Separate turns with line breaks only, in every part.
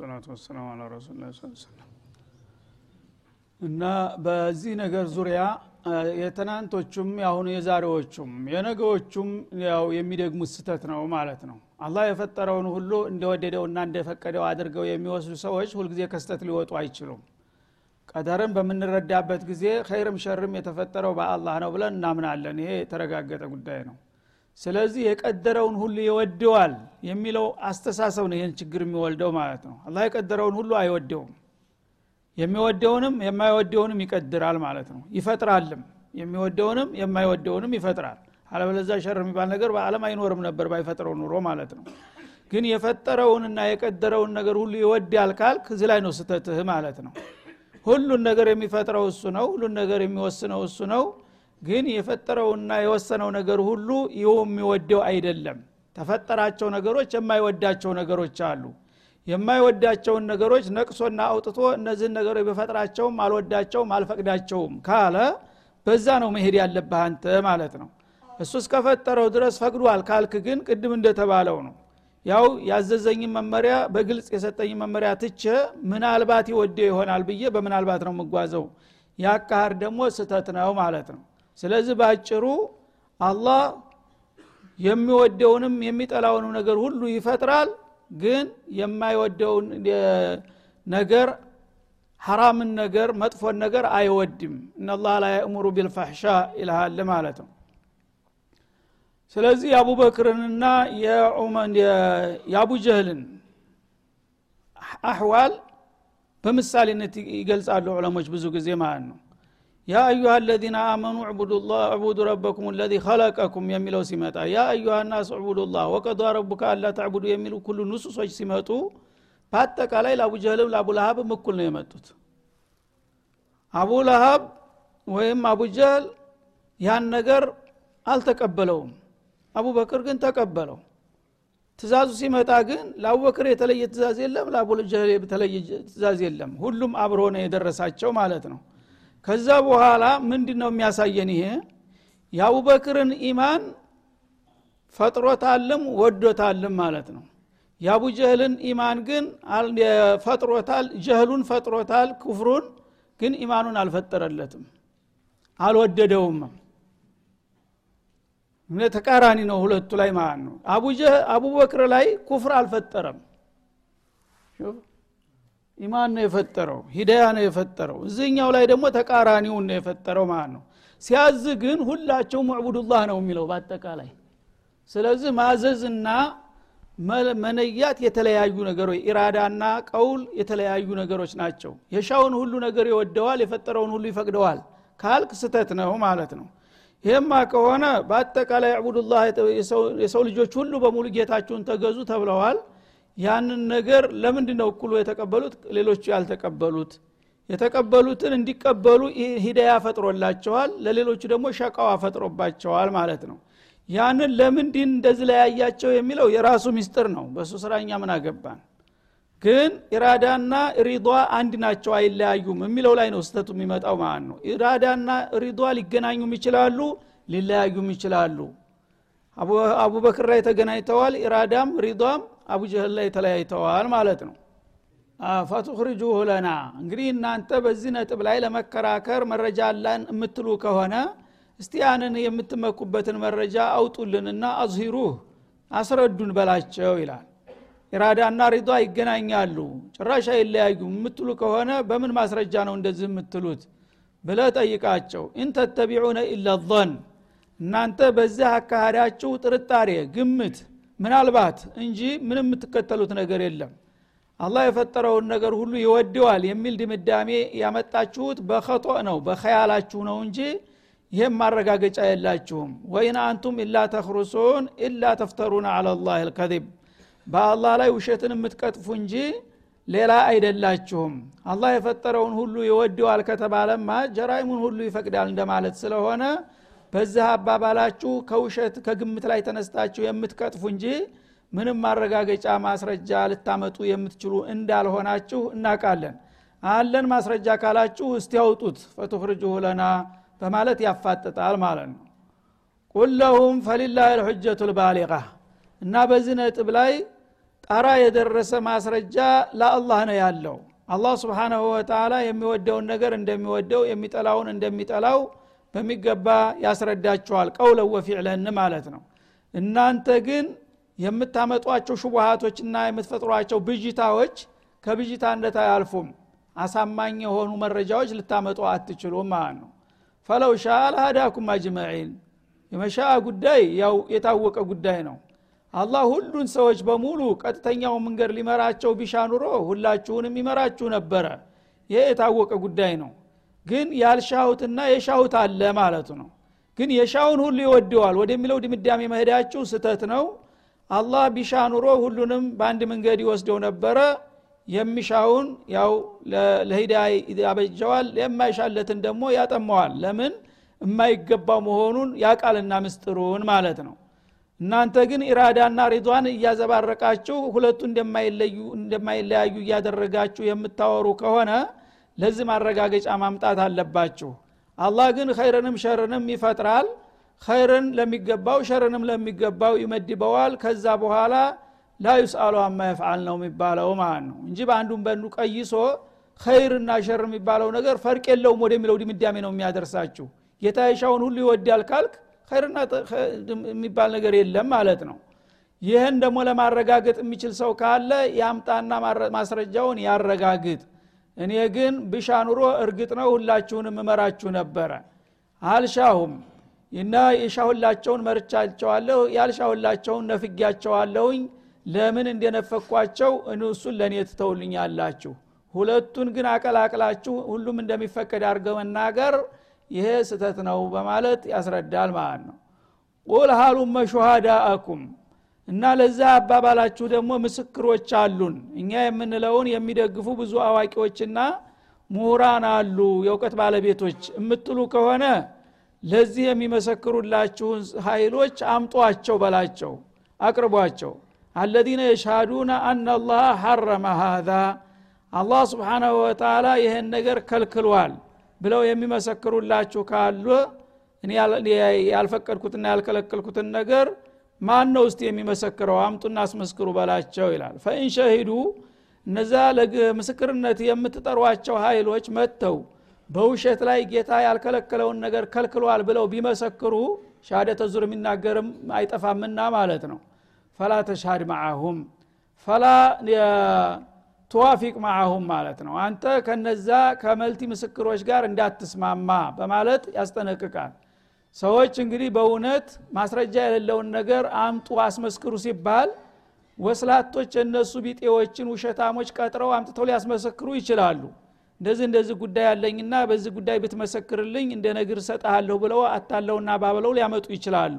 አልሐምዱሊላህ ሰላቱ ወሰላም አላ ረሱላ እና በዚህ ነገር ዙሪያ የትናንቶቹም የአሁኑ የዛሬዎቹም የነገዎቹም ያው የሚደግሙት ስተት ነው ማለት ነው። አላህ የፈጠረውን ሁሉ እንደወደደውና እንደፈቀደው አድርገው የሚወስዱ ሰዎች ሁልጊዜ ከስተት ሊወጡ አይችሉም። ቀደርን በምንረዳበት ጊዜ ኸይርም ሸርም የተፈጠረው በአላህ ነው ብለን እናምናለን። ይሄ የተረጋገጠ ጉዳይ ነው ስለዚህ የቀደረውን ሁሉ ይወደዋል የሚለው አስተሳሰብ ነው ይህን ችግር የሚወልደው ማለት ነው። አላህ የቀደረውን ሁሉ አይወደውም። የሚወደውንም የማይወደውንም ይቀድራል ማለት ነው። ይፈጥራልም። የሚወደውንም የማይወደውንም ይፈጥራል። አለበለዛ ሸር የሚባል ነገር በአለም አይኖርም ነበር ባይፈጥረው ኑሮ ማለት ነው። ግን የፈጠረውንና የቀደረውን ነገር ሁሉ ይወዳል ካልክ እዚህ ላይ ነው ስተትህ ማለት ነው። ሁሉን ነገር የሚፈጥረው እሱ ነው። ሁሉን ነገር የሚወስነው እሱ ነው ግን የፈጠረውና የወሰነው ነገር ሁሉ ይኸው የሚወደው አይደለም። ተፈጠራቸው ነገሮች የማይወዳቸው ነገሮች አሉ። የማይወዳቸውን ነገሮች ነቅሶና አውጥቶ እነዚህን ነገሮች በፈጥራቸውም አልወዳቸውም አልፈቅዳቸውም ካለ በዛ ነው መሄድ ያለብህ አንተ ማለት ነው። እሱ እስከፈጠረው ድረስ ፈቅዷል ካልክ ግን ቅድም እንደተባለው ነው። ያው ያዘዘኝን መመሪያ በግልጽ የሰጠኝ መመሪያ ትቼ ምናልባት ይወደው ይሆናል ብዬ በምናልባት ነው የምጓዘው። ያካሃር ደግሞ ስተት ነው ማለት ነው ስለዚህ በአጭሩ አላህ የሚወደውንም የሚጠላውንም ነገር ሁሉ ይፈጥራል ግን የማይወደውን ነገር ሐራምን ነገር መጥፎን ነገር አይወድም። እናላህ ላ የእሙሩ ቢልፋሕሻ ይልሃል ማለት ነው። ስለዚህ የአቡበክርንና የአቡ ጀህልን አሕዋል በምሳሌነት ይገልጻሉ ዑለሞች ብዙ ጊዜ ማለት ነው ያ አዩሃ አለዚነ አመኑ ዕቡዱ ረበኩም ለዚ ኸለቀኩም የሚለው ሲመጣ ያ አዩሃ ናስ ዕቡዱላህ ወቀዷ ረቡከ አላ ተዕቡዱ የሚሉ ኩሉ ንሱሶች ሲመጡ በአጠቃላይ ለአቡ ጀህልም ለአቡ ለሀብም እኩል ነው የመጡት። አቡ ለሀብ ወይም አቡ ጀህል ያን ነገር አልተቀበለውም። አቡበክር ግን ተቀበለው። ትእዛዙ ሲመጣ ግን ለአቡበክር የተለየ ትእዛዝ የለም ለአቡ ጀህል የተለየ ትእዛዝ የለም። ሁሉም አብሮ ነው የደረሳቸው ማለት ነው ከዛ በኋላ ምንድ ነው የሚያሳየን ይሄ? የአቡበክርን ኢማን ፈጥሮታልም ወዶታልም ማለት ነው። የአቡ ጀህልን ኢማን ግን ፈጥሮታል ጀህሉን ፈጥሮታል ክፍሩን ግን ኢማኑን አልፈጠረለትም አልወደደውም። ተቃራኒ ነው ሁለቱ ላይ ማለት ነው። አቡበክር ላይ ኩፍር አልፈጠረም ኢማን ነው የፈጠረው ሂዳያ ነው የፈጠረው። እዚህኛው ላይ ደግሞ ተቃራኒውን ነው የፈጠረው ማለት ነው። ሲያዝ ግን ሁላቸው ሙዕቡዱላህ ነው የሚለው በአጠቃላይ። ስለዚህ ማዘዝና መነያት የተለያዩ ነገሮች ኢራዳና ቀውል የተለያዩ ነገሮች ናቸው። የሻውን ሁሉ ነገር ይወደዋል የፈጠረውን ሁሉ ይፈቅደዋል ካልክ ስተት ነው ማለት ነው። ይህማ ከሆነ በአጠቃላይ ዕቡዱላህ የሰው ልጆች ሁሉ በሙሉ ጌታችሁን ተገዙ ተብለዋል ያንን ነገር ለምንድ ነው እኩሉ የተቀበሉት? ሌሎቹ ያልተቀበሉት። የተቀበሉትን እንዲቀበሉ ሂዳያ ፈጥሮላቸዋል ለሌሎቹ ደግሞ ሸቃዋ ፈጥሮባቸዋል ማለት ነው። ያንን ለምንድን እንደዚህ ለያያቸው የሚለው የራሱ ሚስጥር ነው። በእሱ ስራኛ ምን አገባን? ግን ኢራዳና ሪዷ አንድ ናቸው አይለያዩም የሚለው ላይ ነው ስተቱ የሚመጣው ማለት ነው። ኢራዳና ሪዷ ሊገናኙም ይችላሉ ሊለያዩም ይችላሉ። አቡበክር ላይ ተገናኝተዋል ኢራዳም ሪዷም አቡ ጀህል ላይ ተለያይተዋል ማለት ነው። ፈቱኽርጁሁ ለና። እንግዲህ እናንተ በዚህ ነጥብ ላይ ለመከራከር መረጃ አለን የምትሉ ከሆነ እስቲ ያንን የምትመኩበትን መረጃ አውጡልንና አዝሂሩህ አስረዱን በላቸው ይላል። ኢራዳና ሪዷ ይገናኛሉ ጭራሽ አይለያዩም የምትሉ ከሆነ በምን ማስረጃ ነው እንደዚህ የምትሉት ብለ ጠይቃቸው። ኢንተተቢዑነ ኢላ ظን እናንተ በዚህ አካሃዳችሁ ጥርጣሬ ግምት ምናልባት እንጂ ምንም የምትከተሉት ነገር የለም። አላህ የፈጠረውን ነገር ሁሉ ይወደዋል የሚል ድምዳሜ ያመጣችሁት በኸጦ ነው በኸያላችሁ ነው እንጂ ይህም ማረጋገጫ የላችሁም። ወይን አንቱም ኢላ ተክሩሱን ኢላ ተፍተሩን አላ ላህ ልከዚብ በአላህ ላይ ውሸትን የምትቀጥፉ እንጂ ሌላ አይደላችሁም። አላህ የፈጠረውን ሁሉ ይወደዋል ከተባለማ ጀራይሙን ሁሉ ይፈቅዳል እንደማለት ስለሆነ በዚህ አባባላችሁ ከውሸት ከግምት ላይ ተነስታችሁ የምትቀጥፉ እንጂ ምንም ማረጋገጫ ማስረጃ ልታመጡ የምትችሉ እንዳልሆናችሁ እናቃለን አለን ማስረጃ ካላችሁ እስቲ ያውጡት ፈቱኽርጅሁ ለና በማለት ያፋጥጣል ማለት ነው። ቁል ለሁም ፈሊላህ ልሑጀቱ ልባሊቃ እና በዚህ ነጥብ ላይ ጣራ የደረሰ ማስረጃ ለአላህ ነው ያለው። አላህ ስብሓናሁ ወተላ የሚወደውን ነገር እንደሚወደው የሚጠላውን እንደሚጠላው በሚገባ ያስረዳችኋል። ቀውለን ወፊዕለን ማለት ነው። እናንተ ግን የምታመጧቸው ሹቡሃቶችና የምትፈጥሯቸው ብዥታዎች ከብዥታነት አያልፉም አሳማኝ የሆኑ መረጃዎች ልታመጡ አትችሉም ማለት ነው። ፈለው ሻ ለሃዳኩም አጅመዒን። የመሻ ጉዳይ ያው የታወቀ ጉዳይ ነው። አላህ ሁሉን ሰዎች በሙሉ ቀጥተኛው መንገድ ሊመራቸው ቢሻ ኑሮ ሁላችሁንም ይመራችሁ ነበረ። ይሄ የታወቀ ጉዳይ ነው ግን ያልሻሁትና የሻሁት አለ ማለቱ ነው። ግን የሻውን ሁሉ ይወደዋል። ወደሚለው ድምዳሜ መሄዳችሁ ስተት ነው። አላህ ቢሻ ኑሮ ሁሉንም በአንድ መንገድ ይወስደው ነበረ። የሚሻውን ያው ለሂዳ ያበጀዋል የማይሻለትን ደግሞ ያጠመዋል ለምን? የማይገባው መሆኑን ያቃልና ምስጥሩን ማለት ነው። እናንተ ግን ኢራዳና ሪዷን እያዘባረቃችሁ ሁለቱ እንደማይለያዩ እያደረጋችሁ የምታወሩ ከሆነ ለዚህ ማረጋገጫ ማምጣት አለባችሁ። አላህ ግን ኸይርንም ሸርንም ይፈጥራል። ኸይርን ለሚገባው ሸርንም ለሚገባው ይመድበዋል። ከዛ በኋላ ላ ዩስአሉ አማ የፍዓል ነው የሚባለው ማለት ነው። እንጂ በአንዱም በንዱ ቀይሶ ኸይርና ሸር የሚባለው ነገር ፈርቅ የለውም ወደሚለው ድምዳሜ ነው የሚያደርሳችሁ። ጌታ ሁሉ ይወዳል ካልክ ኸይርና የሚባል ነገር የለም ማለት ነው። ይህን ደግሞ ለማረጋገጥ የሚችል ሰው ካለ ያምጣና ማስረጃውን ያረጋግጥ እኔ ግን ብሻ ኑሮ እርግጥ ነው ሁላችሁንም እመራችሁ ነበረ። አልሻሁም። እና የሻሁላቸውን መርቻቸዋለሁ ያልሻሁላቸውን ነፍጊያቸዋለሁኝ ለምን እንደነፈኳቸው እሱን ለእኔ ትተውልኛላችሁ። ሁለቱን ግን አቀላቅላችሁ ሁሉም እንደሚፈቀድ አድርገ መናገር ይሄ ስተት ነው በማለት ያስረዳል ማለት ነው። ቁል ሃሉመ ሹሃዳአኩም እና ለዛ አባባላችሁ ደግሞ ምስክሮች አሉን። እኛ የምንለውን የሚደግፉ ብዙ አዋቂዎችና ምሁራን አሉ የእውቀት ባለቤቶች። የምትሉ ከሆነ ለዚህ የሚመሰክሩላችሁን ኃይሎች አምጧቸው በላቸው አቅርቧቸው። አለዚነ የሻዱነ አናላህ ሐረመ ሃዛ አላህ ስብሓናሁ ወተላ ይህን ነገር ከልክሏል ብለው የሚመሰክሩላችሁ ካሉ እኔ ያልፈቀድኩትና ያልከለከልኩትን ነገር ማን ነው እስቲ የሚመሰክረው? አምጡና አስመስክሩ በላቸው ይላል። ፈኢን እነዛ ለምስክርነት የምትጠሯቸው ኃይሎች መጥተው በውሸት ላይ ጌታ ያልከለከለውን ነገር ከልክሏል ብለው ቢመሰክሩ ሻደተ ዙር የሚናገርም አይጠፋምና ማለት ነው። ፈላ ተሻድ ማአሁም ፈላ ትዋፊቅ ማአሁም ማለት ነው። አንተ ከነዛ ከመልቲ ምስክሮች ጋር እንዳትስማማ በማለት ያስጠነቅቃል ሰዎች እንግዲህ በእውነት ማስረጃ የሌለውን ነገር አምጡ አስመስክሩ ሲባል ወስላቶች የነሱ ቢጤዎችን ውሸታሞች ቀጥረው አምጥተው ሊያስመሰክሩ ይችላሉ። እንደዚህ እንደዚህ ጉዳይ አለኝና በዚህ ጉዳይ ብትመሰክርልኝ እንደ ነግር ሰጠሃለሁ ብለው አታለውና ባብለው ሊያመጡ ይችላሉ።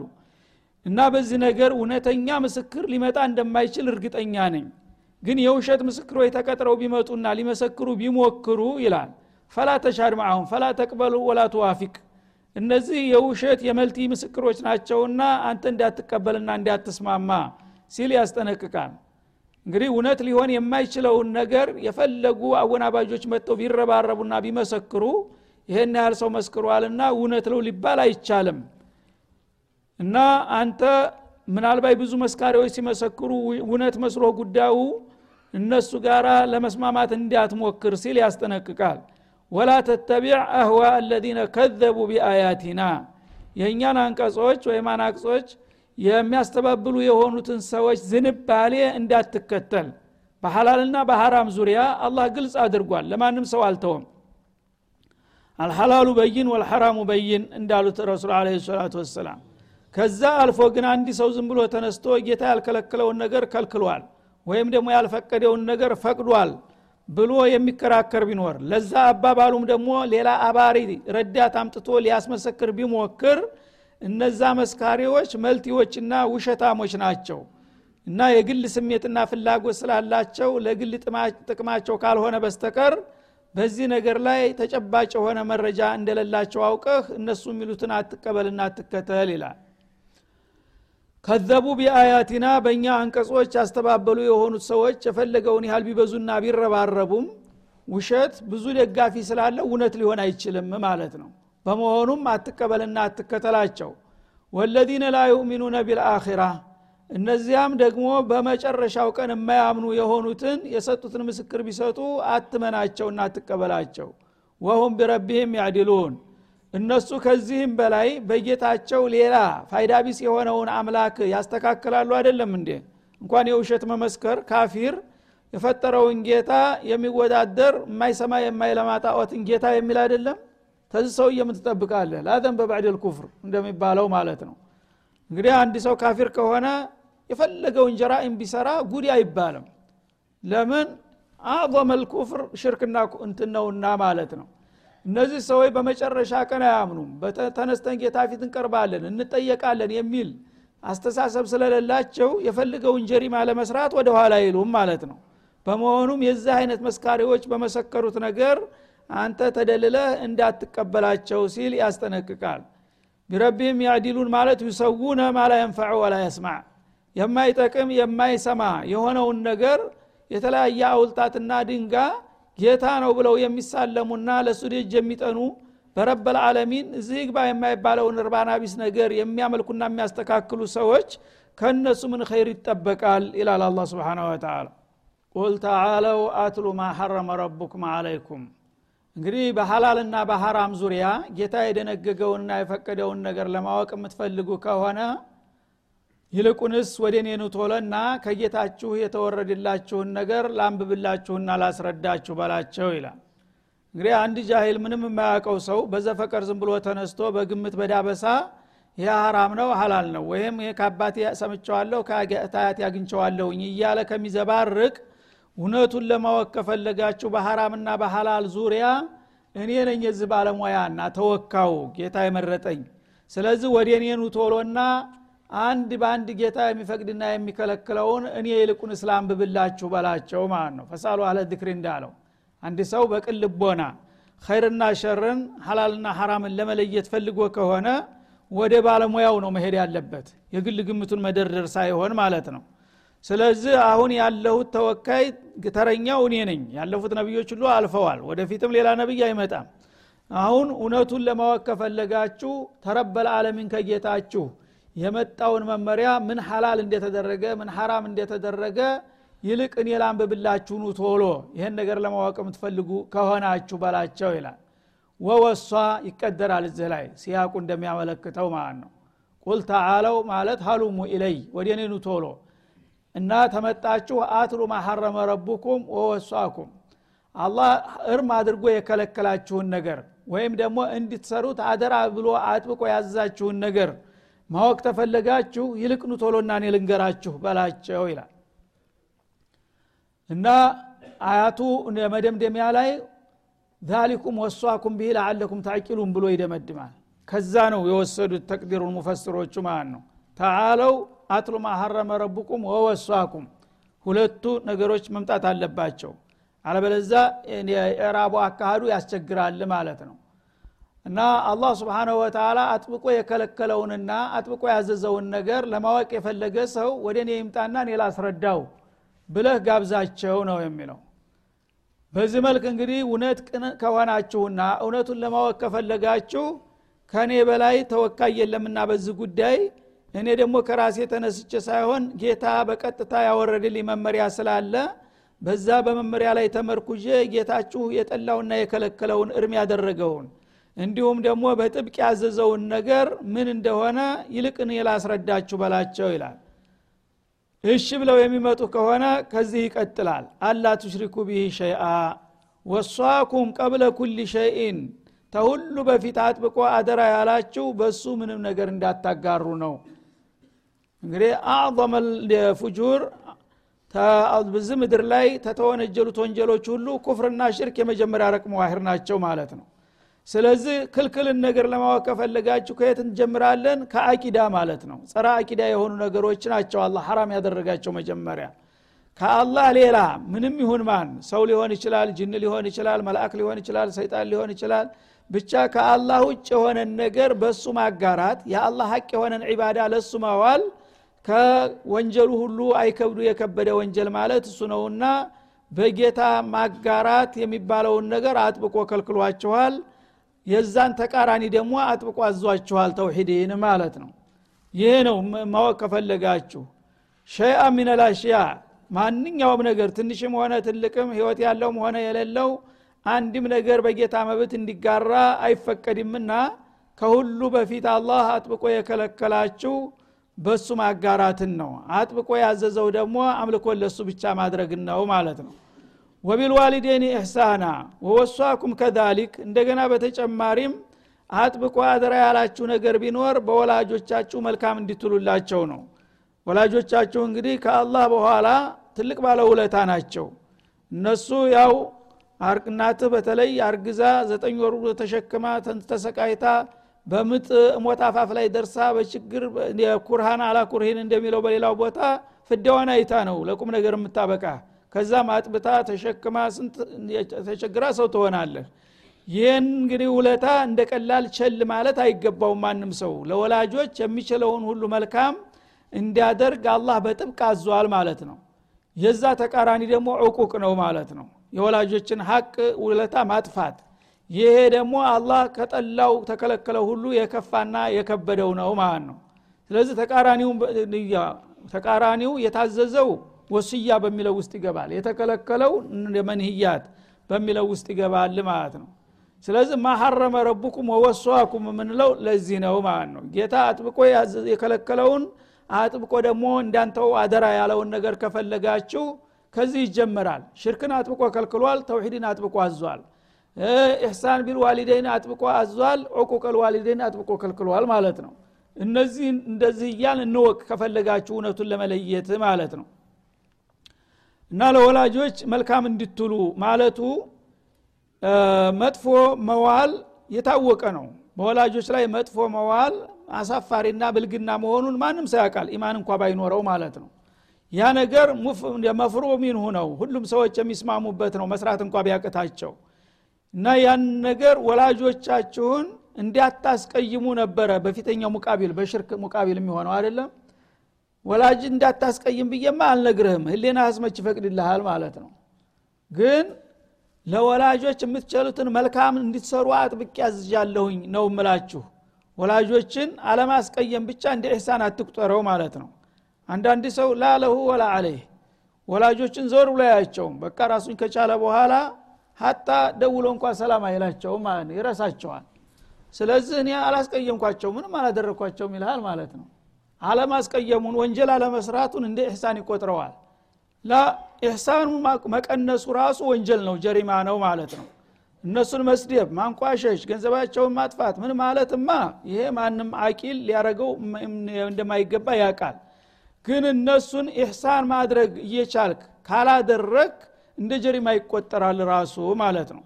እና በዚህ ነገር እውነተኛ ምስክር ሊመጣ እንደማይችል እርግጠኛ ነኝ። ግን የውሸት ምስክሮች ተቀጥረው ቢመጡና ሊመሰክሩ ቢሞክሩ ይላል። ፈላ ተሻድ ማአሁን ፈላ ተቅበሉ ወላ ትዋፊቅ እነዚህ የውሸት የመልቲ ምስክሮች ናቸውና አንተ እንዳትቀበልና እንዳትስማማ ሲል ያስጠነቅቃል። እንግዲህ እውነት ሊሆን የማይችለውን ነገር የፈለጉ አወናባጆች መጥተው ቢረባረቡና ቢመሰክሩ ይሄን ያህል ሰው መስክሯልና እውነት ነው ሊባል አይቻልም። እና አንተ ምናልባት ብዙ መስካሪዎች ሲመሰክሩ እውነት መስሎ ጉዳዩ እነሱ ጋር ለመስማማት እንዲያትሞክር ሲል ያስጠነቅቃል ወላ ተተቢዕ አህዋ አለዚነ ከዘቡ ቢአያቲና። የእኛን አንቀጾች ወይም አናቅጾች የሚያስተባብሉ የሆኑትን ሰዎች ዝንባሌ እንዳትከተል። በሐላልና በሐራም ዙሪያ አላህ ግልጽ አድርጓል። ለማንም ሰው አልተውም። አልሐላሉ በይን ወልሐራሙ በይን እንዳሉት ረሱል አለ ሰላቱ ወሰላም። ከዛ አልፎ ግን አንድ ሰው ዝም ብሎ ተነስቶ ጌታ ያልከለከለውን ነገር ከልክሏል ወይም ደግሞ ያልፈቀደውን ነገር ፈቅዷል ብሎ የሚከራከር ቢኖር ለዛ አባባሉም ደግሞ ሌላ አባሪ ረዳት አምጥቶ ሊያስመሰክር ቢሞክር እነዛ መስካሪዎች መልቲዎችና ውሸታሞች ናቸው እና የግል ስሜትና ፍላጎት ስላላቸው ለግል ጥቅማቸው ካልሆነ በስተቀር በዚህ ነገር ላይ ተጨባጭ የሆነ መረጃ እንደሌላቸው አውቀህ እነሱ የሚሉትን አትቀበልና አትከተል ይላል ከዘቡ ቢአያቲና በእኛ አንቀጾች ያስተባበሉ የሆኑት ሰዎች የፈለገውን ያህል ቢበዙና ቢረባረቡም ውሸት ብዙ ደጋፊ ስላለ እውነት ሊሆን አይችልም ማለት ነው። በመሆኑም አትቀበልና አትከተላቸው። ወለዚነ ላ ዩእሚኑነ ቢልአኺራ እነዚያም ደግሞ በመጨረሻው ቀን የማያምኑ የሆኑትን የሰጡትን ምስክር ቢሰጡ አትመናቸውና አትቀበላቸው። ወሁም ቢረቢህም ያዕድሉን እነሱ ከዚህም በላይ በጌታቸው ሌላ ፋይዳ ቢስ የሆነውን አምላክ ያስተካክላሉ አይደለም እንዴ? እንኳን የውሸት መመስከር ካፊር የፈጠረውን ጌታ የሚወዳደር የማይሰማ የማይለማ ጌታ የሚል አይደለም? ተዚህ ሰው የምትጠብቃለህ ላዘን በባዕድል ኩፍር እንደሚባለው ማለት ነው። እንግዲህ አንድ ሰው ካፊር ከሆነ የፈለገውን ጀራኢም ቢሰራ ጉድ አይባልም። ለምን? አዕظመል ኩፍር ሽርክና እንትን ማለት ነው እነዚህ ሰዎች በመጨረሻ ቀን አያምኑም። ተነስተን ጌታ ፊት እንቀርባለን እንጠየቃለን የሚል አስተሳሰብ ስለሌላቸው የፈልገውን ጀሪማ ለመስራት ወደ ኋላ አይሉም ማለት ነው። በመሆኑም የዚህ አይነት መስካሪዎች በመሰከሩት ነገር አንተ ተደልለህ እንዳትቀበላቸው ሲል ያስጠነቅቃል። ቢረቢህም ያዕዲሉን ማለት ዩሰውነ ማላ የንፈዑ ወላ የስማዕ የማይጠቅም የማይሰማ የሆነውን ነገር የተለያየ አውልጣትና ድንጋ ጌታ ነው ብለው የሚሳለሙና ለእሱ ደጅ የሚጠኑ በረበል ዓለሚን እዚህ ግባ የማይባለውን እርባና ቢስ ነገር የሚያመልኩና የሚያስተካክሉ ሰዎች ከእነሱ ምን ኸይር ይጠበቃል? ይላል አላ ስብን ወተላ ቁል ተዓለው አትሉ ማ ሐረመ ረቡኩም አለይኩም እንግዲህ በሐላልና በሐራም ዙሪያ ጌታ የደነገገውንና የፈቀደውን ነገር ለማወቅ የምትፈልጉ ከሆነ ይልቁንስ ወደ እኔ ኑቶለና ከጌታችሁ የተወረድላችሁን ነገር ላንብብላችሁና ላስረዳችሁ በላቸው ይላል። እንግዲህ አንድ ጃሂል ምንም የማያውቀው ሰው በዘፈቀር ዝም ብሎ ተነስቶ በግምት በዳበሳ ይህ ሀራም ነው ሀላል ነው ወይም ይህ ከአባቴ ሰምቸዋለሁ ከታያት ያግኝቸዋለሁኝ እያለ ከሚዘባርቅ እውነቱን ለማወቅ ከፈለጋችሁ በሐራምና በሐላል ዙሪያ እኔ ነኝ የዚህ ባለሙያና ተወካው ጌታ የመረጠኝ። ስለዚህ ወደ እኔኑ ቶሎና አንድ በአንድ ጌታ የሚፈቅድና የሚከለክለውን እኔ ይልቁን እስላም ብብላችሁ በላቸው ማለት ነው። ፈሳሉ አለ ዝክሪ እንዳለው አንድ ሰው በቅን ልቦና ኸይርና ሸርን ሐላልና ሐራምን ለመለየት ፈልጎ ከሆነ ወደ ባለሙያው ነው መሄድ ያለበት የግል ግምቱን መደርደር ሳይሆን ማለት ነው። ስለዚህ አሁን ያለሁት ተወካይ ተረኛው እኔ ነኝ። ያለፉት ነቢዮች ሁሉ አልፈዋል ወደፊትም ሌላ ነቢይ አይመጣም። አሁን እውነቱን ለማወቅ ከፈለጋችሁ ተረበል አለሚን ከጌታችሁ የመጣውን መመሪያ ምን ሐላል እንደተደረገ ምን ሐራም እንደተደረገ ይልቅ እኔ ላንብብላችሁኑ ቶሎ። ይህን ነገር ለማወቅ የምትፈልጉ ከሆናችሁ በላቸው ይላል። ወወሷ ይቀደራል እዚህ ላይ ሲያቁ እንደሚያመለክተው ማለት ነው። ቁል ተዓለው ማለት ሀሉሙ ኢለይ ወደ እኔኑ ቶሎ። እና ተመጣችሁ አትሉ ማሐረመ ረቡኩም ወወሷኩም። አላህ እርም አድርጎ የከለከላችሁን ነገር ወይም ደግሞ እንድትሰሩት አደራ ብሎ አጥብቆ ያዘዛችሁን ነገር ማወቅ ተፈለጋችሁ ይልቅኑ ቶሎና እኔ ልንገራችሁ በላቸው ይላል። እና አያቱ መደምደሚያ ላይ ዛሊኩም ወሷኩም ብሂ ለዓለኩም ታቂሉን ብሎ ይደመድማል። ከዛ ነው የወሰዱት ተቅዲሩን ሙፈስሮቹ ማለት ነው። ተዓለው አትሉ ማሐረመ ረቡኩም ወወሷኩም ሁለቱ ነገሮች መምጣት አለባቸው። አለበለዛ የዕራቡ አካሃዱ ያስቸግራል ማለት ነው እና አላህ ስብሓንሁ ወተላ አጥብቆ የከለከለውንና አጥብቆ ያዘዘውን ነገር ለማወቅ የፈለገ ሰው ወደ እኔ ይምጣና እኔ ላስረዳው ብለህ ጋብዛቸው ነው የሚለው። በዚህ መልክ እንግዲህ እውነት ከሆናችሁና እውነቱን ለማወቅ ከፈለጋችሁ ከእኔ በላይ ተወካይ የለምና በዚህ ጉዳይ እኔ ደግሞ ከራሴ ተነስቼ ሳይሆን ጌታ በቀጥታ ያወረድልኝ መመሪያ ስላለ በዛ በመመሪያ ላይ ተመርኩዤ ጌታችሁ የጠላውና የከለከለውን እርም ያደረገውን እንዲሁም ደግሞ በጥብቅ ያዘዘውን ነገር ምን እንደሆነ ይልቅን ላስረዳችሁ በላቸው ይላል። እሺ ብለው የሚመጡ ከሆነ ከዚህ ይቀጥላል። አላ ቱሽሪኩ ቢህ ሸይአ ወሷኩም ቀብለ ኩል ሸይን ተሁሉ በፊት አጥብቆ አደራ ያላችሁ በሱ ምንም ነገር እንዳታጋሩ ነው። እንግዲህ አዕظመ ፉጁር በዚህ ምድር ላይ ተተወነጀሉት ወንጀሎች ሁሉ ኩፍርና ሽርክ የመጀመሪያ ረቅሞ ዋሂር ናቸው ማለት ነው ስለዚህ ክልክልን ነገር ለማወቅ ከፈለጋችሁ ከየት እንጀምራለን? ከአቂዳ ማለት ነው። ጸረ አቂዳ የሆኑ ነገሮች ናቸው አላ ሐራም ያደረጋቸው መጀመሪያ። ከአላህ ሌላ ምንም ይሁን ማን ሰው ሊሆን ይችላል ጅን ሊሆን ይችላል መልአክ ሊሆን ይችላል ሰይጣን ሊሆን ይችላል። ብቻ ከአላህ ውጭ የሆነን ነገር በእሱ ማጋራት የአላህ ሀቅ የሆነን ዒባዳ ለእሱ ማዋል ከወንጀሉ ሁሉ አይከብዱ የከበደ ወንጀል ማለት እሱ ነውና በጌታ ማጋራት የሚባለውን ነገር አጥብቆ ከልክሏችኋል የዛን ተቃራኒ ደግሞ አጥብቆ አዟችኋል ተውሂድን ማለት ነው። ይሄ ነው ማወቅ ከፈለጋችሁ። ሸይአ ሚነላሽያ ማንኛውም ነገር ትንሽም ሆነ ትልቅም ህይወት ያለውም ሆነ የሌለው አንድም ነገር በጌታ መብት እንዲጋራ አይፈቀድምና ከሁሉ በፊት አላህ አጥብቆ የከለከላችሁ በሱ ማጋራትን ነው። አጥብቆ ያዘዘው ደግሞ አምልኮን ለሱ ብቻ ማድረግን ነው ማለት ነው ወቢልዋሊዴን ኢሕሳና ወወሷኩም ከዛሊክ። እንደገና በተጨማሪም አጥብቆ አደራ ያላችሁ ነገር ቢኖር በወላጆቻችሁ መልካም እንዲትሉላቸው ነው። ወላጆቻችሁ እንግዲህ ከአላህ በኋላ ትልቅ ባለውለታ ናቸው። እነሱ ያው እናትህ በተለይ አርግዛ ዘጠኝ ወሩ ተሸክማ ተሰቃይታ በምጥ ሞት አፋፍ ላይ ደርሳ በችግር ኩርሃን አላኩርሂን እንደሚለው በሌላው ቦታ ፍዳዋን አይታ ነው ለቁም ነገር የምታበቃ ከዛም አጥብታ ተሸክማ ስንት ተቸግራ ሰው ትሆናለህ። ይህን እንግዲህ ውለታ እንደ ቀላል ቸል ማለት አይገባውም ማንም ሰው። ለወላጆች የሚችለውን ሁሉ መልካም እንዲያደርግ አላህ በጥብቅ አዟል ማለት ነው። የዛ ተቃራኒ ደግሞ ዕቁቅ ነው ማለት ነው። የወላጆችን ሀቅ ውለታ ማጥፋት። ይሄ ደግሞ አላህ ከጠላው ተከለከለው ሁሉ የከፋና የከበደው ነው ማለት ነው። ስለዚህ ተቃራኒው የታዘዘው ወስያ በሚለው ውስጥ ይገባል። የተከለከለው መንህያት በሚለው ውስጥ ይገባል ማለት ነው። ስለዚህ ማሐረመ ረቡኩም ወወሷኩም የምንለው ለዚህ ነው ማለት ነው። ጌታ አጥብቆ የከለከለውን አጥብቆ ደግሞ እንዳንተው አደራ ያለውን ነገር ከፈለጋችሁ ከዚህ ይጀመራል። ሽርክን አጥብቆ ከልክሏል ተውሂድን አጥብቆ አዟል። ኢሕሳን ቢልዋሊደይን አጥብቆ አዟል ዕቁቀል ዋሊደይን አጥብቆ ከልክሏል ማለት ነው። እነዚህ እንደዚህ እያል እንወቅ ከፈለጋችሁ እውነቱን ለመለየት ማለት ነው እና ለወላጆች መልካም እንድትሉ ማለቱ መጥፎ መዋል የታወቀ ነው። በወላጆች ላይ መጥፎ መዋል አሳፋሪና ብልግና መሆኑን ማንም ሳያውቃል ኢማን እንኳ ባይኖረው ማለት ነው። ያ ነገር መፍሮ ሚንሁ ነው ሁሉም ሰዎች የሚስማሙበት ነው መስራት እንኳ ቢያቅታቸው። እና ያን ነገር ወላጆቻችሁን እንዲያታስቀይሙ ነበረ በፊተኛው ሙቃቢል በሽርክ ሙቃቢል የሚሆነው አይደለም ወላጅ እንዳታስቀይም ብዬማ አልነግርህም። ህሌና አስመች ይፈቅድልሃል ማለት ነው። ግን ለወላጆች የምትችሉትን መልካም እንድትሰሩ አጥብቅ ያዝዣለሁኝ ነው ምላችሁ ወላጆችን አለማስቀየም ብቻ እንደ ኢሕሳን አትቁጠረው ማለት ነው። አንዳንድ ሰው ላለሁ ወላ አለይህ ወላጆችን ዞር ብሎ ያያቸውም በቃ ራሱን ከቻለ በኋላ ሀታ ደውሎ እንኳ ሰላም አይላቸውም ማለት ነው። ይረሳቸዋል። ስለዚህ እኔ አላስቀየምኳቸው ምንም አላደረግኳቸውም ይልሃል ማለት ነው አለማስቀየሙን ወንጀል አለመስራቱን እንደ ኢሕሳን ይቆጥረዋል። ኢሕሳኑ መቀነሱ ራሱ ወንጀል ነው ጀሪማ ነው ማለት ነው። እነሱን መስደብ ማንቋሸሽ ገንዘባቸውን ማጥፋት ምን ማለትማ? ይሄ ማንም አቂል ሊያረገው እንደማይገባ ያውቃል። ግን እነሱን ኢሕሳን ማድረግ እየቻልክ ካላደረግ እንደ ጀሪማ ይቆጠራል ራሱ ማለት ነው።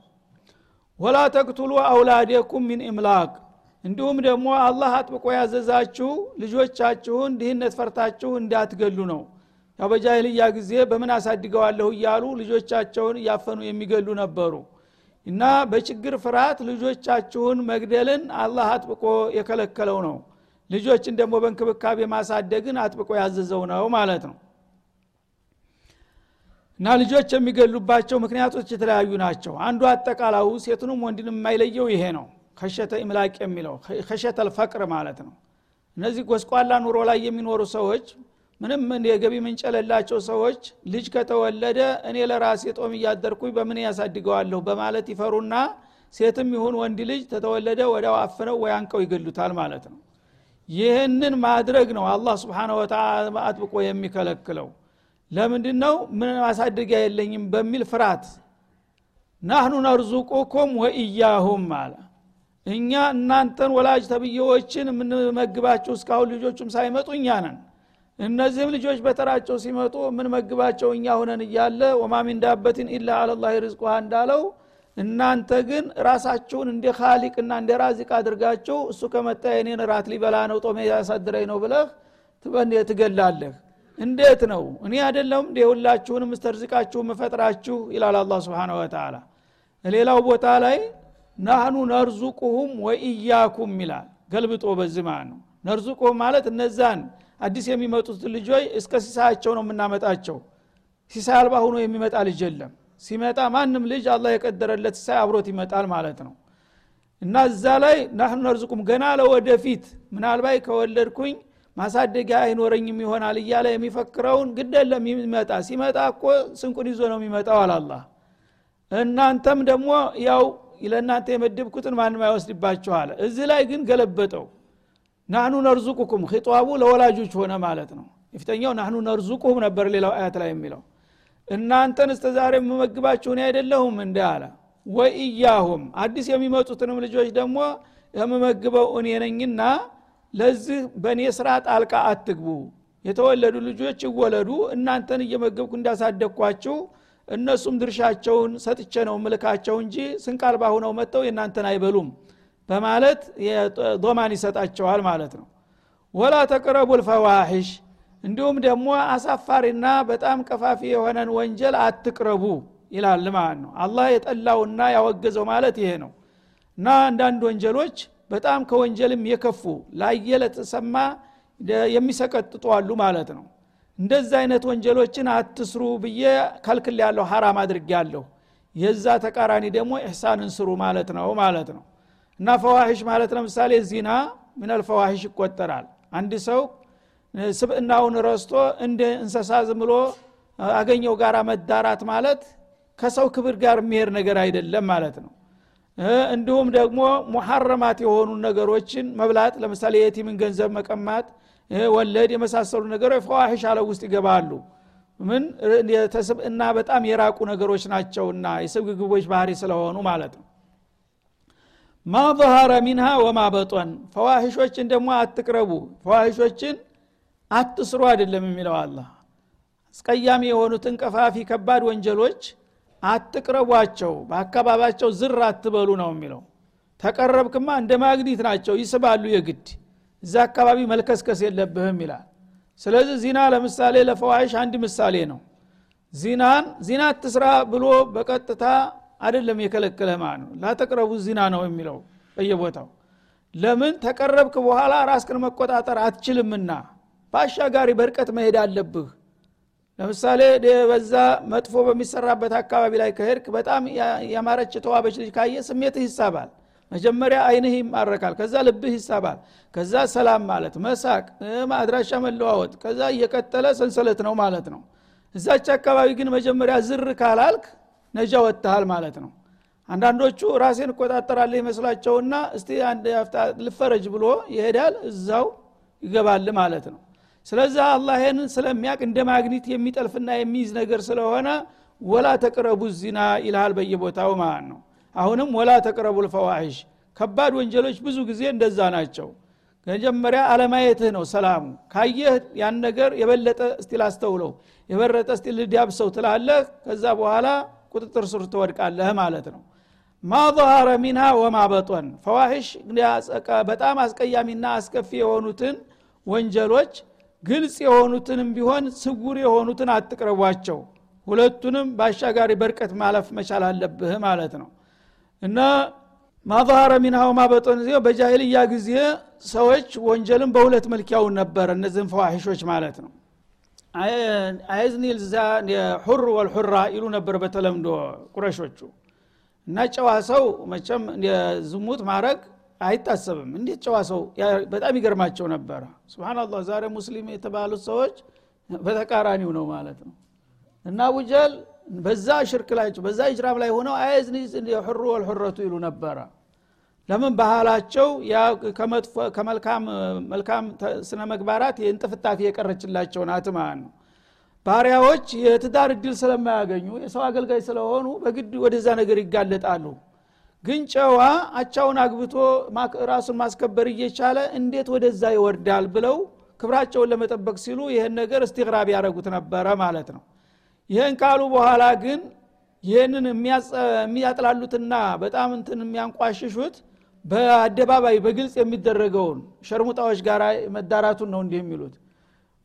ወላ ተቅቱሉ አውላዴኩም ሚን ኢምላቅ እንዲሁም ደግሞ አላህ አጥብቆ ያዘዛችሁ ልጆቻችሁን ድህነት ፈርታችሁ እንዳትገሉ ነው። ያው በጃይልያ ጊዜ በምን አሳድገዋለሁ እያሉ ልጆቻቸውን እያፈኑ የሚገሉ ነበሩ። እና በችግር ፍርሃት ልጆቻችሁን መግደልን አላህ አጥብቆ የከለከለው ነው። ልጆችን ደግሞ በእንክብካቤ ማሳደግን አጥብቆ ያዘዘው ነው ማለት ነው። እና ልጆች የሚገሉባቸው ምክንያቶች የተለያዩ ናቸው። አንዱ አጠቃላዩ ሴቱንም ወንድንም የማይለየው ይሄ ነው ከሸተ ኢምላቅ የሚለው ከሸተ ልፈቅር ማለት ነው። እነዚህ ጎስቋላ ኑሮ ላይ የሚኖሩ ሰዎች ምንም የገቢ ምንጭ የሌላቸው ሰዎች ልጅ ከተወለደ እኔ ለራሴ ጦም እያደርኩኝ በምን ያሳድገዋለሁ በማለት ይፈሩና ሴትም ይሁን ወንድ ልጅ ተተወለደ ወዲያው አፍነው ወይ አንቀው ይገሉታል ማለት ነው። ይህንን ማድረግ ነው አላህ ስብሓነ ወተላ አጥብቆ የሚከለክለው። ለምንድን ነው ምን ማሳደጊያ የለኝም በሚል ፍርሃት። ናህኑ ነርዙቁኩም ወኢያሁም አለ እኛ እናንተን ወላጅ ተብዬዎችን የምንመግባቸው እስካሁን ልጆቹም ሳይመጡ እኛ ነን። እነዚህም ልጆች በተራቸው ሲመጡ የምንመግባቸው እኛ ሁነን እያለ ወማ ሚን ዳበትን ኢላ አለላ ርዝቁሃ እንዳለው እናንተ ግን ራሳችሁን እንደ ካሊቅና እንደ ራዚቅ አድርጋችሁ እሱ ከመጣ የኔን ራት ሊበላ ነው ጦሜ ያሳድረኝ ነው ብለህ ትገላለህ። እንዴት ነው? እኔ አይደለም እንደ ሁላችሁንም እስተርዝቃችሁ መፈጥራችሁ ይላል አላ ስብን ወተላ ሌላው ቦታ ላይ ናህኑ ነርዙቁሁም ወኢያኩም ይላል። ገልብጦ በዚህ ማለት ነው። ነርዙቁሁም ማለት እነዛን አዲስ የሚመጡት ልጆች እስከ ሲሳያቸው ነው የምናመጣቸው። ሲሳይ አልባ ሁኖ የሚመጣ ልጅ የለም። ሲመጣ ማንም ልጅ አላህ የቀደረለት ሲሳይ አብሮት ይመጣል ማለት ነው። እና እዛ ላይ ናህኑ ነርዙቁም ገና ለወደፊት ምናልባት ከወለድኩኝ ማሳደጊያ አይኖረኝም ይሆናል እያለ የሚፈክረውን ግደለም የሚመጣ። ሲመጣ እኮ ስንቁን ይዞ ነው የሚመጣው አላላ እናንተም ደግሞ ያው ለእናንተ የመደብኩትን ማንም አይወስድባችኋል። እዚህ ላይ ግን ገለበጠው። ናህኑ ነርዙቁኩም ኺጧቡ ለወላጆች ሆነ ማለት ነው። የፊተኛው ናህኑ ነርዙቁሁም ነበር ሌላው አያት ላይ የሚለው። እናንተን እስተ ዛሬ የምመግባችሁን አይደለሁም እንደ አለ። ወኢያሁም አዲስ የሚመጡትንም ልጆች ደግሞ የምመግበው እኔ ነኝና ለዚህ በእኔ ስራ ጣልቃ አትግቡ። የተወለዱ ልጆች ይወለዱ። እናንተን እየመገብኩ እንዳሳደግኳችሁ እነሱም ድርሻቸውን ሰጥቼ ነው ምልካቸው እንጂ ስንቃልባ ሁነው መጥተው የእናንተን አይበሉም በማለት ዶማን ይሰጣቸዋል ማለት ነው። ወላ ተቅረቡ ልፈዋሒሽ እንዲሁም ደግሞ አሳፋሪና በጣም ቀፋፊ የሆነን ወንጀል አትቅረቡ ይላል ማለት ነው። አላህ የጠላውና ያወገዘው ማለት ይሄ ነው። እና አንዳንድ ወንጀሎች በጣም ከወንጀልም የከፉ ላየ የሚሰቀጥጡ አሉ ማለት ነው እንደዚህ አይነት ወንጀሎችን አትስሩ ብዬ ከልክል ያለሁ ሀራም አድርግ ያለሁ የዛ ተቃራኒ ደግሞ ኢሕሳንን ስሩ ማለት ነው ማለት ነው። እና ፈዋሂሽ ማለት ለምሳሌ ዚና ሚነል ፈዋሂሽ ይቆጠራል። አንድ ሰው ስብእናውን ረስቶ እንደ እንሰሳ ዝም አገኘው ጋር መዳራት ማለት ከሰው ክብር ጋር የሚሄድ ነገር አይደለም ማለት ነው። እንዲሁም ደግሞ ሙሐረማት የሆኑ ነገሮችን መብላት ለምሳሌ የቲምን ገንዘብ መቀማት ወለድ የመሳሰሉ ነገሮች ፈዋሂሽ አለው ውስጥ ይገባሉ። ምን? ተስብእና በጣም የራቁ ነገሮች ናቸውና የስግግቦች ባህሪ ስለሆኑ ማለት ነው። ማ ظهረ ሚንሃ ወማ በጦን? ፈዋሂሾችን ደግሞ አትቅረቡ። ፈዋሂሾችን አትስሩ አይደለም የሚለው አላ አስቀያሚ የሆኑትን ቀፋፊ ከባድ ወንጀሎች አትቅረቧቸው። በአካባቢያቸው ዝር አትበሉ ነው የሚለው። ተቀረብክማ እንደ ማግኒት ናቸው ይስባሉ የግድ እዛ አካባቢ መልከስከስ የለብህም ይላል። ስለዚህ ዚና ለምሳሌ ለፈዋይሽ አንድ ምሳሌ ነው። ዚናን ዚና ትስራ ብሎ በቀጥታ አይደለም የከለከለ ማለት ነው። ላተቅረቡ ዚና ነው የሚለው በየቦታው። ለምን ተቀረብክ በኋላ ራስክን መቆጣጠር አትችልምና። በአሻጋሪ በርቀት መሄድ አለብህ። ለምሳሌ በዛ መጥፎ በሚሰራበት አካባቢ ላይ ከሄድክ በጣም ያማረች ተዋበች ልጅ ካየ ስሜትህ ይሳባል መጀመሪያ አይንህ ይማረካል ከዛ ልብህ ይሳባል ከዛ ሰላም ማለት መሳቅ አድራሻ መለዋወጥ ከዛ እየቀጠለ ሰንሰለት ነው ማለት ነው። እዛች አካባቢ ግን መጀመሪያ ዝር ካላልክ ነጃ ወጥተሃል ማለት ነው። አንዳንዶቹ ራሴን እቆጣጠራለሁ ይመስላቸውና እስቲ ልፈረጅ ብሎ ይሄዳል እዛው ይገባል ማለት ነው። ስለዚህ አላህ ይህንን ስለሚያቅ እንደ ማግኒት የሚጠልፍና የሚይዝ ነገር ስለሆነ ወላ ተቅረቡ ዚና ይልሃል በየቦታው ማለት ነው አሁንም ወላ ተቅረቡ ልፈዋሒሽ ከባድ ወንጀሎች ብዙ ጊዜ እንደዛ ናቸው። መጀመሪያ አለማየትህ ነው ሰላሙ። ካየህ ያን ነገር የበለጠ እስቲ ላስተውለው የበረጠ እስቲ ልዳብሰው ትላለህ። ከዛ በኋላ ቁጥጥር ስር ትወድቃለህ ማለት ነው። ማ ظهረ ሚንሃ ወማ በጦን። ፈዋሒሽ በጣም አስቀያሚና አስከፊ የሆኑትን ወንጀሎች ግልጽ የሆኑትንም ቢሆን ስጉር የሆኑትን አትቅረቧቸው። ሁለቱንም በአሻጋሪ በርቀት ማለፍ መቻል አለብህ ማለት ነው እና ማظهረ ሚንሃ ወማ በጦን በጃሂልያ ጊዜ ሰዎች ወንጀልን በሁለት መልክ ያውን ነበር። እነዚህን ፈዋሒሾች ማለት ነው። አይዝኒ ልዛ ሁር ወልሑራ ይሉ ነበር በተለምዶ ቁረሾቹ። እና ጨዋ ሰው መቸም ዝሙት ማድረግ አይታሰብም። እንዴት ጨዋ ሰው በጣም ይገርማቸው ነበረ ስብናላህ ዛሬ ሙስሊም የተባሉት ሰዎች በተቃራኒው ነው ማለት ነው። እና አቡጀል በዛ ሽርክ ላይ በዛ እጅራም ላይ ሆነው አየዝኒ ሁሩ ወልሑረቱ ይሉ ነበረ። ለምን ባህላቸው መልካም ስነ መግባራት የእንጥፍጣፊ የቀረችላቸው ናት ማለት ነው። ባሪያዎች የትዳር እድል ስለማያገኙ የሰው አገልጋይ ስለሆኑ በግድ ወደዛ ነገር ይጋለጣሉ። ግን ጨዋ አቻውን አግብቶ ራሱን ማስከበር እየቻለ እንዴት ወደዛ ይወርዳል ብለው ክብራቸውን ለመጠበቅ ሲሉ ይህን ነገር እስቲቅራብ ያደረጉት ነበረ ማለት ነው ይህን ካሉ በኋላ ግን ይህንን የሚያጥላሉትና በጣም እንትን የሚያንቋሽሹት በአደባባይ በግልጽ የሚደረገውን ሸርሙጣዎች ጋር መዳራቱን ነው እንዲህ የሚሉት።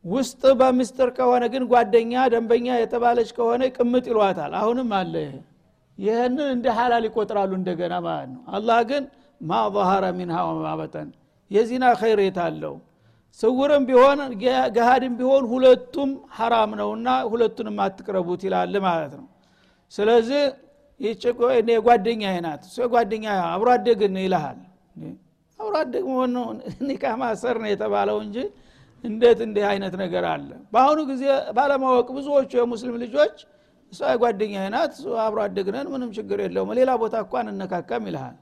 ውስጥ በምስጥር ከሆነ ግን ጓደኛ ደንበኛ የተባለች ከሆነ ቅምጥ ይሏታል። አሁንም አለ ይህንን እንደ ሀላል ይቆጥራሉ እንደገና ማለት ነው። አላህ ግን ማ ظهረ ሚንሃ ወማበጠን የዚና ኸይሬት አለው ስውርም ቢሆን ገሃድም ቢሆን ሁለቱም ሐራም ነውና ሁለቱንም አትቅረቡት ይላል ማለት ነው። ስለዚህ የጓደኛ ናት እሱ የጓደኛ አብሮ አደግን ይልሃል። አብሮ አደግ መሆን ማሰር ነው የተባለው እንጂ እንዴት እንዲህ አይነት ነገር አለ? በአሁኑ ጊዜ ባለማወቅ ብዙዎቹ የሙስሊም ልጆች እሷ ጓደኛ ናት አብሮ አደግነን ምንም ችግር የለውም ሌላ ቦታ እኳ እንነካካም ይልሃል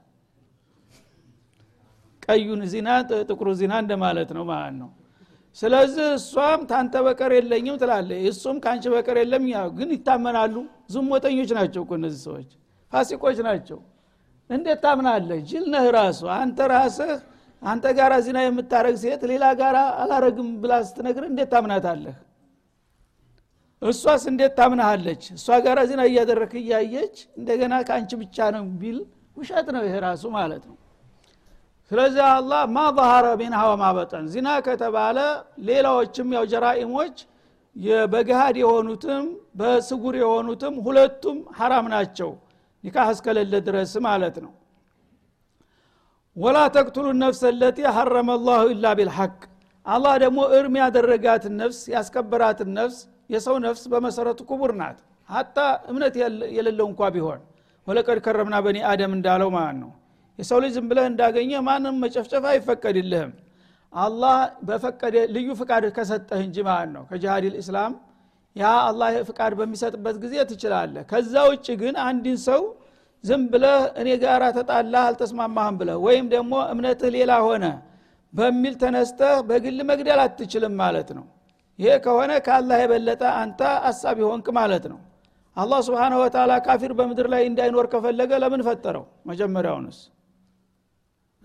ቀዩን ዚና ጥቁሩ ዚና እንደማለት ነው ማለት ነው። ስለዚህ እሷም ታንተ በቀር የለኝም ትላለ እሱም ከአንቺ በቀር የለም ያው ግን ይታመናሉ። ዝሞተኞች ናቸው እኮ እነዚህ ሰዎች። ፋሲቆች ናቸው። እንዴት ታምናለህ? ጅል ራሱ። አንተ ራስህ አንተ ጋራ ዚና የምታረግ ሴት ሌላ ጋራ አላረግም ብላ ስትነግር እንዴት ታምናታለህ? እሷስ እንዴት ታምናሃለች? እሷ ጋራ ዚና እያደረክ እያየች እንደገና ከአንቺ ብቻ ነው ቢል ውሸት ነው ይሄ ራሱ ማለት ነው ስለዚህ አላህ ማ ظهረ ሚንሃ ወማ በጠን ዚና ከተባለ ሌላዎችም ያው ጀራኢሞች በገሃድ የሆኑትም በስጉር የሆኑትም ሁለቱም ሐራም ናቸው ኒካህ እስከሌለ ድረስ ማለት ነው። ወላ ተቅቱሉ ነፍስ ለቲ ሐረመ ላሁ ኢላ ቢልሐቅ አላህ ደግሞ እርም ያደረጋትን ነፍስ ያስከበራትን ነፍስ የሰው ነፍስ በመሰረቱ ክቡር ናት። ሀታ እምነት የሌለው እንኳ ቢሆን ወለቀድ ከረምና በኒ አደም እንዳለው ማለት ነው የሰው ልጅ ዝም ብለህ እንዳገኘ ማንም መጨፍጨፍ አይፈቀድልህም። አላህ በፈቀደ ልዩ ፍቃድ ከሰጠህ እንጂ ማለት ነው። ከጅሃድ ልእስላም ያ አላህ ፍቃድ በሚሰጥበት ጊዜ ትችላለህ። ከዛ ውጭ ግን አንድን ሰው ዝም ብለህ እኔ ጋራ ተጣላህ አልተስማማህም ብለህ ወይም ደግሞ እምነትህ ሌላ ሆነ በሚል ተነስተህ በግል መግደል አትችልም ማለት ነው። ይሄ ከሆነ ከአላህ የበለጠ አንተ አሳቢ ሆንክ ማለት ነው። አላህ ስብሓንሁ ወተላ ካፊር በምድር ላይ እንዳይኖር ከፈለገ ለምን ፈጠረው? መጀመሪያውንስ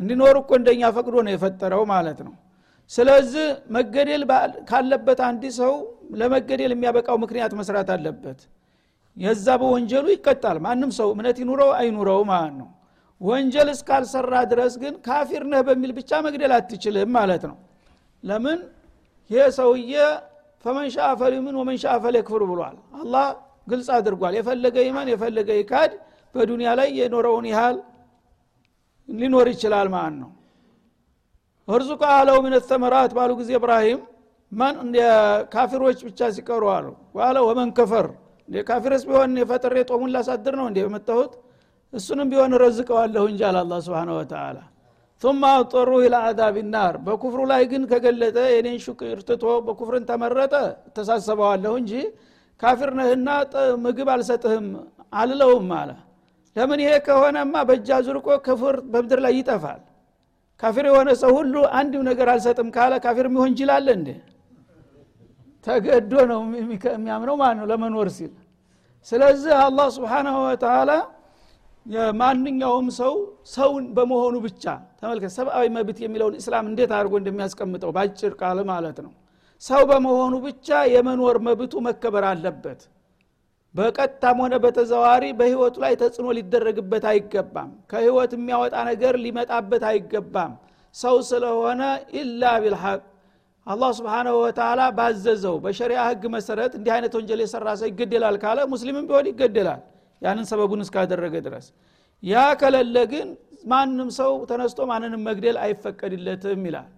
እንዲኖር እኮ እንደኛ ፈቅዶ ነው የፈጠረው ማለት ነው። ስለዚህ መገደል ካለበት አንድ ሰው ለመገደል የሚያበቃው ምክንያት መስራት አለበት። የዛ በወንጀሉ ይቀጣል። ማንም ሰው እምነት ይኑረው አይኑረው ማለት ነው። ወንጀል እስካልሰራ ድረስ ግን ካፊር ነህ በሚል ብቻ መግደል አትችልም ማለት ነው። ለምን? ይህ ሰውዬ ፈመን ሻ ፈሊምን ወመን ሻ ፈሊክፍር ብሏል። አላህ ግልጽ አድርጓል። የፈለገ ይመን የፈለገ ይካድ በዱንያ ላይ የኖረውን ያህል ሊኖር ይችላል ማለት ነው። እርዙቅ አለው ምን ተመራት ባሉ ጊዜ እብራሂም ካፊሮች ብቻ ሲቀሩ አሉ። ዋለ ወመን ከፈር። ካፊርስ ቢሆን የፈጥሬ ጦሙን ላሳድር ነው እንዴ የመጣሁት? እሱንም ቢሆን ረዝቀዋለሁ እንጂ አለ አላ ስብን ወተላ ثم አዛብ ናር። በኩፍሩ ላይ ግን ከገለጠ የኔን ሹክር ትቶ በኩፍርን ተመረጠ። ተሳሰበዋለሁ እንጂ ካፊር ነህና ምግብ አልሰጥህም አልለውም አለ ለምን ይሄ ከሆነማ በእጃ ዙርቆ ክፍር በምድር ላይ ይጠፋል? ካፊር የሆነ ሰው ሁሉ አንድም ነገር አልሰጥም ካለ ካፊር የሚሆን ጅላለ እንዴ? ተገዶ ነው የሚያምነው ማለት ነው ለመኖር ሲል። ስለዚህ አላህ ስብሓናሁ ወተላ ማንኛውም ሰው ሰውን በመሆኑ ብቻ ተመልከት ሰብአዊ መብት የሚለውን እስላም እንዴት አድርጎ እንደሚያስቀምጠው በአጭር ቃል ማለት ነው። ሰው በመሆኑ ብቻ የመኖር መብቱ መከበር አለበት በቀጥታም ሆነ በተዘዋሪ በህይወቱ ላይ ተጽዕኖ ሊደረግበት አይገባም። ከህይወት የሚያወጣ ነገር ሊመጣበት አይገባም። ሰው ስለሆነ ኢላ ቢልሐቅ አላህ ስብሓናሁ ወተላ ባዘዘው በሸሪያ ህግ መሰረት እንዲህ አይነት ወንጀል የሰራ ሰው ይገደላል ካለ ሙስሊምም ቢሆን ይገደላል። ያንን ሰበቡን እስካደረገ ድረስ። ያ ከለለ ግን ማንም ሰው ተነስቶ ማንንም መግደል አይፈቀድለትም ይላል።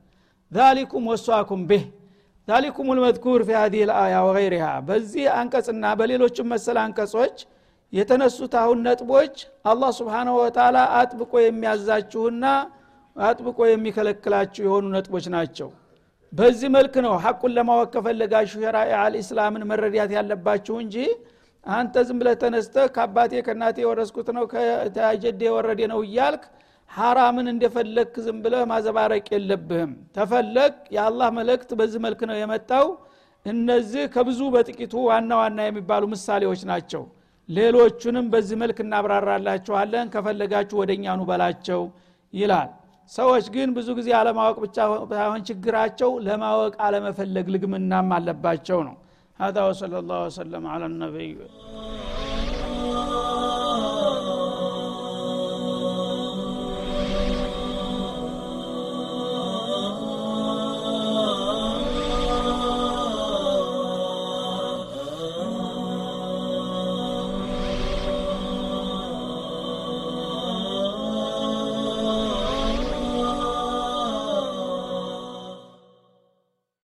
ዛሊኩም ወሷኩም ቤህ ዛሊኩም ልመዝኩር ፊ ሀዲህ ልአያ ወገይሪሃ በዚህ አንቀጽና በሌሎችም መሰል አንቀጾች የተነሱት አሁን ነጥቦች አላህ ስብሓናሁ ወተላ አጥብቆ የሚያዛችሁና አጥብቆ የሚከለክላችሁ የሆኑ ነጥቦች ናቸው። በዚህ መልክ ነው ሐቁን ለማወቅ ከፈለጋችሁ ሸራኢ አልእስላምን መረዳት ያለባችሁ እንጂ አንተ ዝም ብለህ ተነስተህ ከአባቴ ከእናቴ የወረስኩት ነው ከጀዴ የወረደ ነው እያልክ ሐራምን እንደፈለክ ዝም ብለህ ማዘባረቅ የለብህም ተፈለግ የአላህ መልእክት በዚህ መልክ ነው የመጣው እነዚህ ከብዙ በጥቂቱ ዋና ዋና የሚባሉ ምሳሌዎች ናቸው ሌሎቹንም በዚህ መልክ እናብራራላችኋለን ከፈለጋችሁ ወደኛኑ በላቸው ይላል ሰዎች ግን ብዙ ጊዜ አለማወቅ ብቻ ሳይሆን ችግራቸው ለማወቅ አለመፈለግ ልግምናም አለባቸው ነው هذا وصلى الله وسلم على النبي